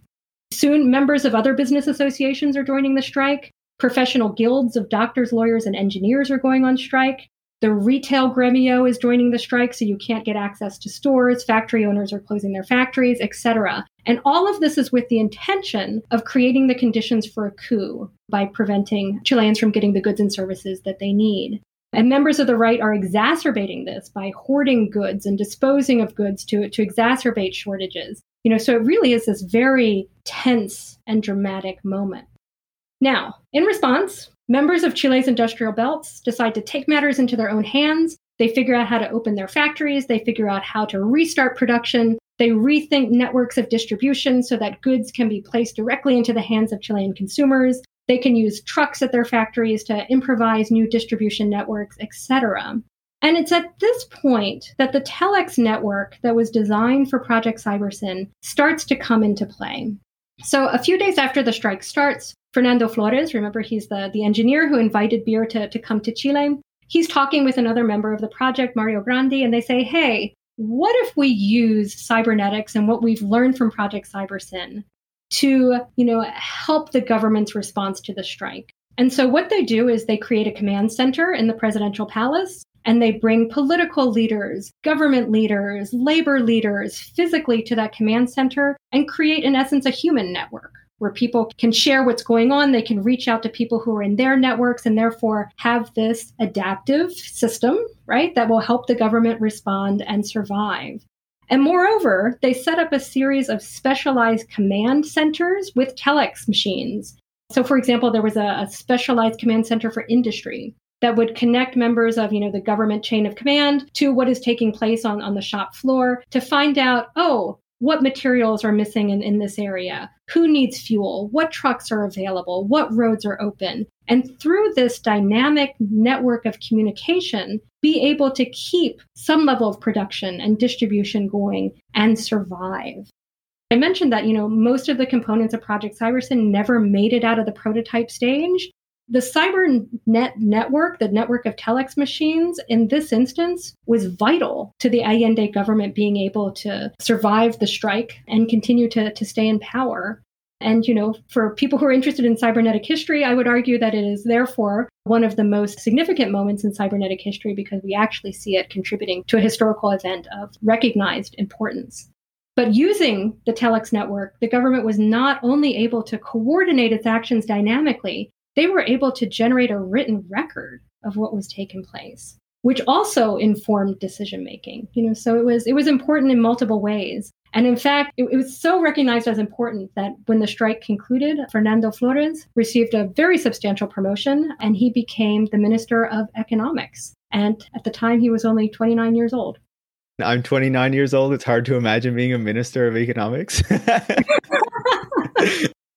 Soon, members of other business associations are joining the strike. Professional guilds of doctors, lawyers, and engineers are going on strike. The retail gremio is joining the strike, so you can't get access to stores. Factory owners are closing their factories, etc. And all of this is with the intention of creating the conditions for a coup by preventing Chileans from getting the goods and services that they need. And members of the right are exacerbating this by hoarding goods and disposing of goods to, to exacerbate shortages. You know, so it really is this very tense and dramatic moment. Now, in response, members of Chile's industrial belts decide to take matters into their own hands. They figure out how to open their factories, they figure out how to restart production, they rethink networks of distribution so that goods can be placed directly into the hands of Chilean consumers. They can use trucks at their factories to improvise new distribution networks, etc. And it's at this point that the telex network that was designed for Project Cybersyn starts to come into play. So a few days after the strike starts, Fernando Flores, remember he's the, the engineer who invited Beer to, to come to Chile, he's talking with another member of the project, Mario Grandi, and they say, hey, what if we use cybernetics and what we've learned from Project Cybersyn to, you know, help the government's response to the strike. And so what they do is they create a command center in the presidential palace and they bring political leaders, government leaders, labor leaders physically to that command center and create in essence a human network where people can share what's going on. They can reach out to people who are in their networks and therefore have this adaptive system, right, that will help the government respond and survive. And moreover, they set up a series of specialized command centers with telex machines. So, for example, there was a, a, specialized command center for industry that would connect members of you know the government chain of command to what is taking place on, on the shop floor to find out oh what materials are missing in, in this area? Who needs fuel? What trucks are available? What roads are open And through this dynamic network of communication, be able to keep some level of production and distribution going and survive. I mentioned that, you know, most of the components of Project Cybersyn never made it out of the prototype stage. The CyberNet network, the network of telex machines, in this instance, was vital to the Allende government being able to survive the strike and continue to, to stay in power. And, you know, for people who are interested in cybernetic history, I would argue that it is therefore one of the most significant moments in cybernetic history because we actually see it contributing to a historical event of recognized importance. But using the telex network, the government was not only able to coordinate its actions dynamically, they were able to generate a written record of what was taking place, which also informed decision making. You know, so it was it was important in multiple ways. And in fact, it, it, was so recognized as important that when the strike concluded, Fernando Flores received a very substantial promotion and he became the Minister of Economics. And at the time, he was only 29 years old. I'm 29 years old. It's hard to imagine being a Minister of Economics.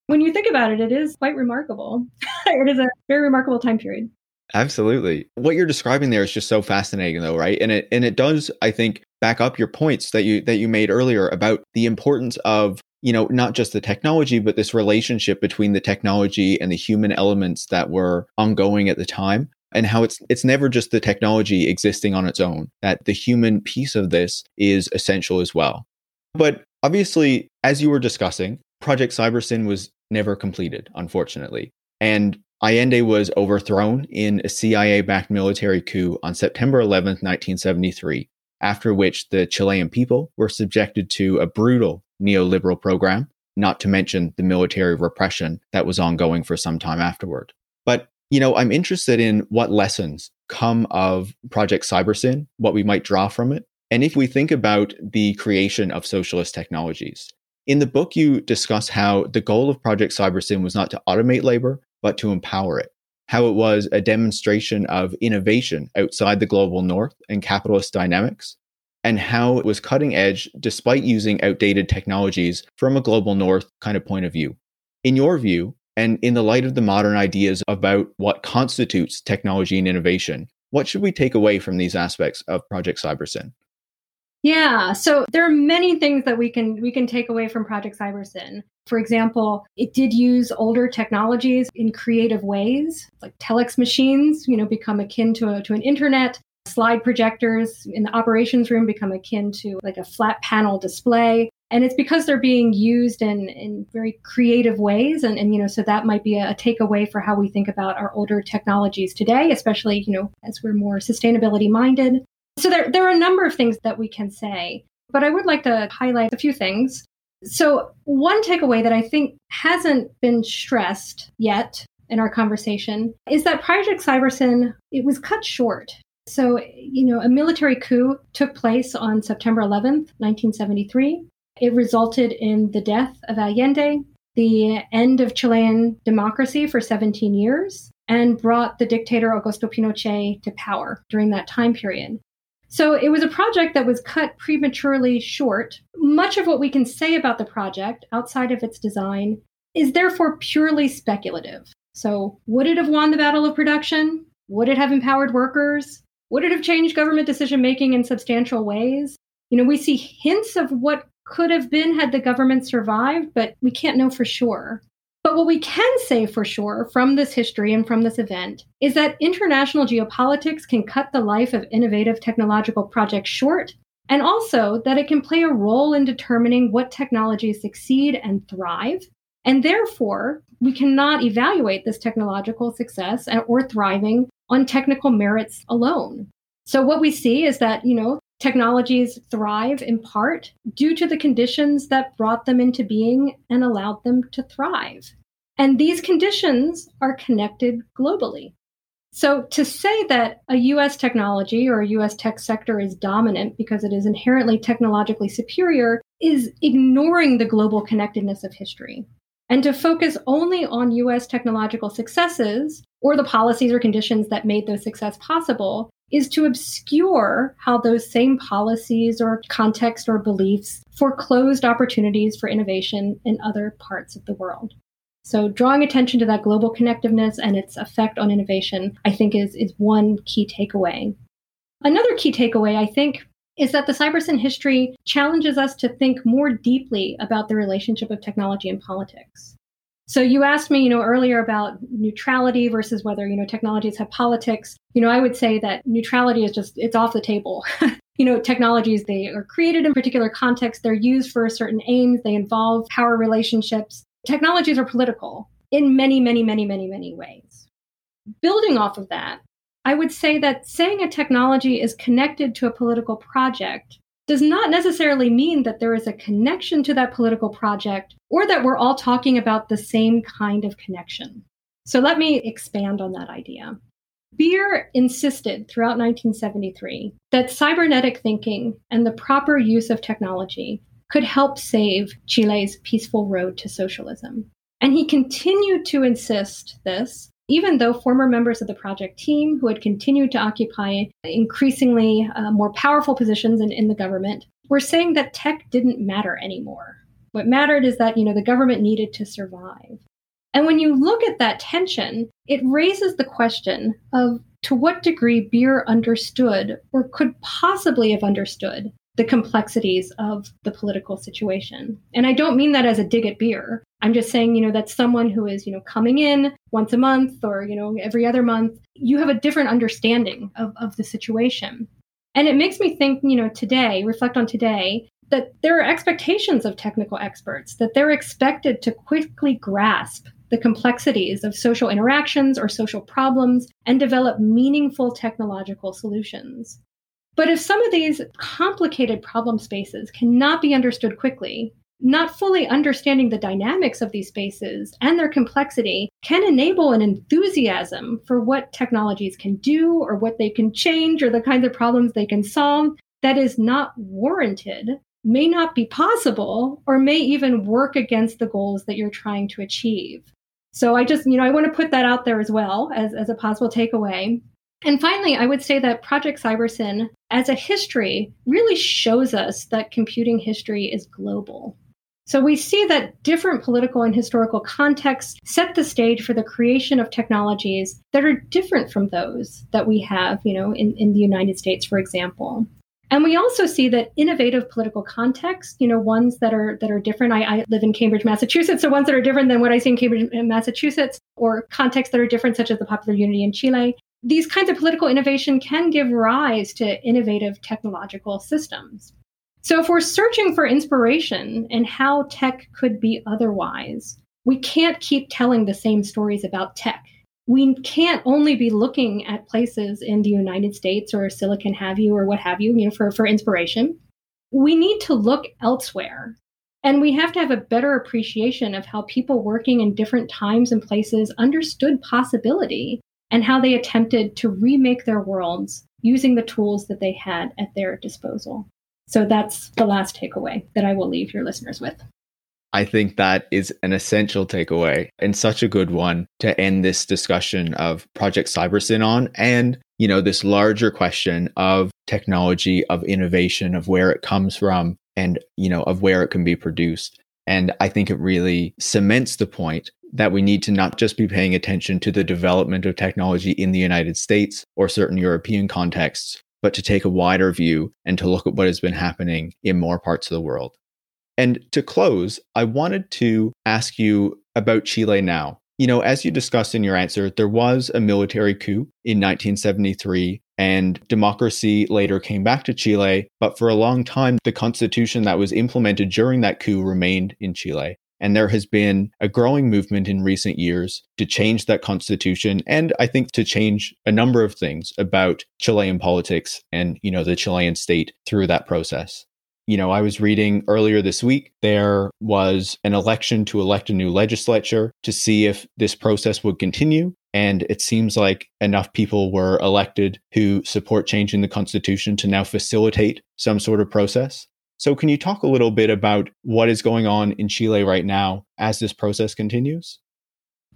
when you think about it, it is quite remarkable. it is a very remarkable time period. Absolutely. What you're describing there is just so fascinating though, right? And it and it does I think back up your points that you that you made earlier about the importance of you know not just the technology but this relationship between the technology and the human elements that were ongoing at the time and how it's it's never just the technology existing on its own that the human piece of this is essential as well but obviously as you were discussing project cybersyn was never completed unfortunately and Allende was overthrown in a CIA backed military coup on September 11, 1973, after which the Chilean people were subjected to a brutal neoliberal program, not to mention the military repression that was ongoing for some time afterward. But, you know, I'm interested in what lessons come of Project Cybersyn, what we might draw from it, and if we think about the creation of socialist technologies. In the book, you discuss how the goal of Project Cybersyn was not to automate labor, but to empower it how it was a demonstration of innovation outside the global north and capitalist dynamics, and how it was cutting edge despite using outdated technologies from a global north kind of point of view. In your view, and in the light of the modern ideas about what constitutes technology and innovation, what should we take away from these aspects of Project Cybersyn? Yeah, so there are many things that we can we can take away from Project Cybersyn. For example, it did use older technologies in creative ways, like telex machines, you know, become akin to a, to an internet. Slide projectors in the operations room become akin to like a flat panel display. And it's because they're being used in, in very creative ways. And, and, you know, so that might be a, a takeaway for how we think about our older technologies today, especially, you know, as we're more sustainability minded. So there, there are a number of things that we can say, but I would like to highlight a few things. So, one takeaway that I think hasn't been stressed yet in our conversation is that Project Cybersyn it was cut short. So, you know, a military coup took place on September 11th, 1973. It resulted in the death of Allende, the end of Chilean democracy for 17 years, and brought the dictator Augusto Pinochet to power during that time period. So it was a project that was cut prematurely short. Much of what we can say about the project outside of its design is therefore purely speculative. So, would it have won the battle of production? Would it have empowered workers? Would it have changed government decision making in substantial ways? You know, we see hints of what could have been had the government survived, but we can't know for sure. But what we can say for sure from this history and from this event is that international geopolitics can cut the life of innovative technological projects short, and also that it can play a role in determining what technologies succeed and thrive. And therefore, we cannot evaluate this technological success or thriving on technical merits alone. So what we see is that, you know, Technologies thrive in part due to the conditions that brought them into being and allowed them to thrive. And these conditions are connected globally. So to say that a US technology or a US tech sector is dominant because it is inherently technologically superior is ignoring the global connectedness of history. And to focus only on US technological successes or the policies or conditions that made those success possible is to obscure how those same policies or context or beliefs foreclosed opportunities for innovation in other parts of the world. So drawing attention to that global connectiveness and its effect on innovation, I think is, is one key takeaway. Another key takeaway, I think, is that the Cybersyn history challenges us to think more deeply about the relationship of technology and politics. So you asked me, you know, earlier about neutrality versus whether, you know, technologies have politics. You know, I would say that neutrality is just it's off the table. you know, technologies they are created in particular contexts, they're used for certain aims, they involve power relationships. Technologies are political in many, many, many, many, many ways. Building off of that, I would say that saying a technology is connected to a political project does not necessarily mean that there is a connection to that political project or that we're all talking about the same kind of connection. So let me expand on that idea. Beer insisted throughout 1973 that cybernetic thinking and the proper use of technology could help save Chile's peaceful road to socialism. And he continued to insist this even though former members of the project team who had continued to occupy increasingly uh, more powerful positions in, in the government were saying that tech didn't matter anymore. What mattered is that, you know, the government needed to survive. And when you look at that tension, it raises the question of to what degree Beer understood or could possibly have understood the complexities of the political situation. And I don't mean that as a dig at Beer. I'm just saying, you know, that someone who is, you know, coming in once a month or, you know, every other month, you have a different understanding of, of the situation. And it makes me think, you know, today, reflect on today, that there are expectations of technical experts, that they're expected to quickly grasp the complexities of social interactions or social problems and develop meaningful technological solutions. But if some of these complicated problem spaces cannot be understood quickly, not fully understanding the dynamics of these spaces and their complexity can enable an enthusiasm for what technologies can do or what they can change or the kinds of problems they can solve that is not warranted, may not be possible, or may even work against the goals that you're trying to achieve. So I just, you know, I want to put that out there as well as, as a possible takeaway. And finally, I would say that Project Cybersyn, as a history, really shows us that computing history is global. So we see that different political and historical contexts set the stage for the creation of technologies that are different from those that we have, you know, in, in the United States, for example. And we also see that innovative political contexts, you know, ones that are that are different. I, I, live in Cambridge, Massachusetts, so ones that are different than what I see in Cambridge, Massachusetts, or contexts that are different, such as the Popular Unity in Chile, these kinds of political innovation can give rise to innovative technological systems. So, if we're searching for inspiration and how tech could be otherwise, we can't keep telling the same stories about tech. We can't only be looking at places in the United States or Silicon have you or what have you, you know, for, for inspiration. We need to look elsewhere. And we have to have a better appreciation of how people working in different times and places understood possibility and how they attempted to remake their worlds using the tools that they had at their disposal. So that's the last takeaway that I will leave your listeners with. I think that is an essential takeaway and such a good one to end this discussion of Project Cybersyn on and, you know, this larger question of technology, of innovation, of where it comes from and, you know, of where it can be produced. And I think it really cements the point that we need to not just be paying attention to the development of technology in the United States or certain European contexts, but to take a wider view and to look at what has been happening in more parts of the world. And to close, I wanted to ask you about Chile now. You know, as you discussed in your answer, there was a military coup in 1973 and democracy later came back to Chile. But for a long time, the constitution that was implemented during that coup remained in Chile. And there has been a growing movement in recent years to change that constitution and I think to change a number of things about Chilean politics and, you know, the Chilean state through that process. You know, I was reading earlier this week, there was an election to elect a new legislature to see if this process would continue. And it seems like enough people were elected who support changing the constitution to now facilitate some sort of process. So, can you talk a little bit about what is going on in Chile right now as this process continues?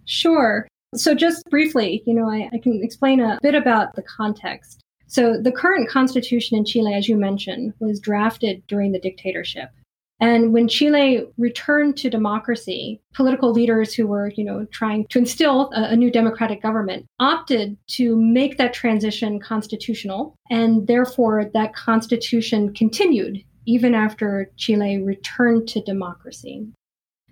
Sure. So, just briefly, you know, I, I can explain a bit about the context. So, the current constitution in Chile, as you mentioned, was drafted during the dictatorship. And when Chile returned to democracy, political leaders who were, you know, trying to instill a, a, new democratic government opted to make that transition constitutional. And therefore, that constitution continued even after Chile returned to democracy.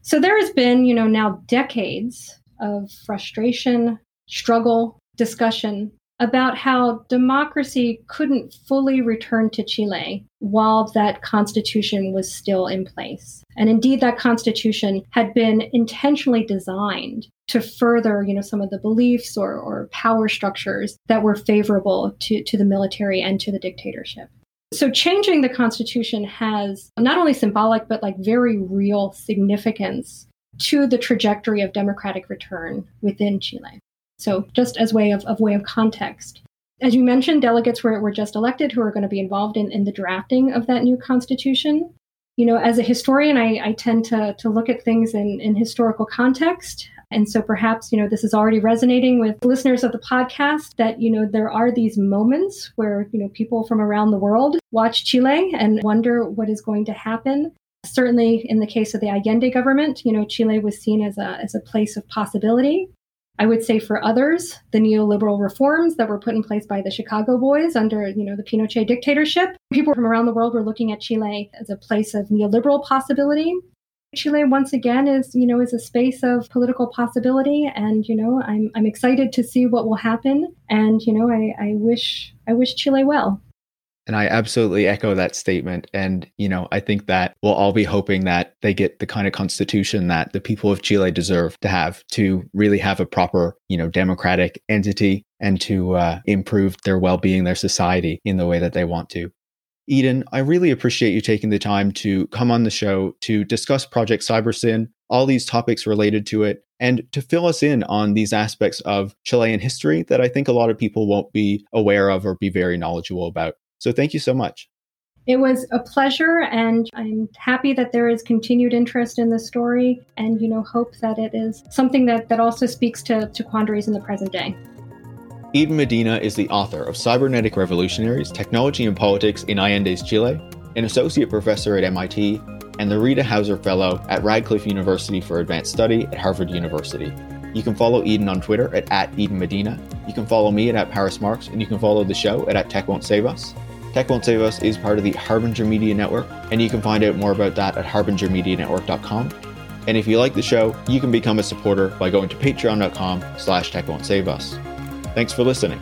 So there has been, you know, now decades of frustration, struggle, discussion about how democracy couldn't fully return to Chile while that constitution was still in place. And indeed, that constitution had been intentionally designed to further, you know, some of the beliefs or, or power structures that were favorable to, to the military and to the dictatorship. So changing the constitution has not only symbolic, but like very real significance to the trajectory of democratic return within Chile. So just as way of, of way of context. As you mentioned, delegates were, were just elected who are going to be involved in, in the drafting of that new constitution. You know, as a historian, I, I tend to, to look at things in, in historical context. And so perhaps, you know, this is already resonating with listeners of the podcast that, you know, there are these moments where, you know, people from around the world watch Chile and wonder what is going to happen. Certainly in the case of the Allende government, you know, Chile was seen as a, as a place of possibility. I would say for others, the neoliberal reforms that were put in place by the Chicago boys under, you know, the Pinochet dictatorship, people from around the world were looking at Chile as a place of neoliberal possibility. Chile once again is, you know, is a space of political possibility and, you know, I'm I'm excited to see what will happen and, you know, I, I wish I wish Chile well. And I absolutely echo that statement. And, you know, I think that we'll all be hoping that they get the kind of constitution that the people of Chile deserve to have to really have a proper, you know, democratic entity and to uh, improve their well being, their society in the way that they want to. Eden, I really appreciate you taking the time to come on the show to discuss Project Cybersyn, all these topics related to it, and to fill us in on these aspects of Chilean history that I think a lot of people won't be aware of or be very knowledgeable about. So thank you so much. It was a pleasure, and I'm happy that there is continued interest in the story, and you know, hope that it is something that, that also speaks to, to quandaries in the present day. Eden Medina is the author of Cybernetic Revolutionaries Technology and Politics in Allende's Chile, an associate professor at MIT, and the Rita Hauser Fellow at Radcliffe University for Advanced Study at Harvard University. You can follow Eden on Twitter at, at Eden Medina. You can follow me at, at Paris Marx, and you can follow the show at, at Tech Won't Save Us. Tech Won't Save Us is part of the Harbinger Media Network, and you can find out more about that at harbingermedianetwork.com. And if you like the show, you can become a supporter by going to patreon.com slash tech won't save us. Thanks for listening.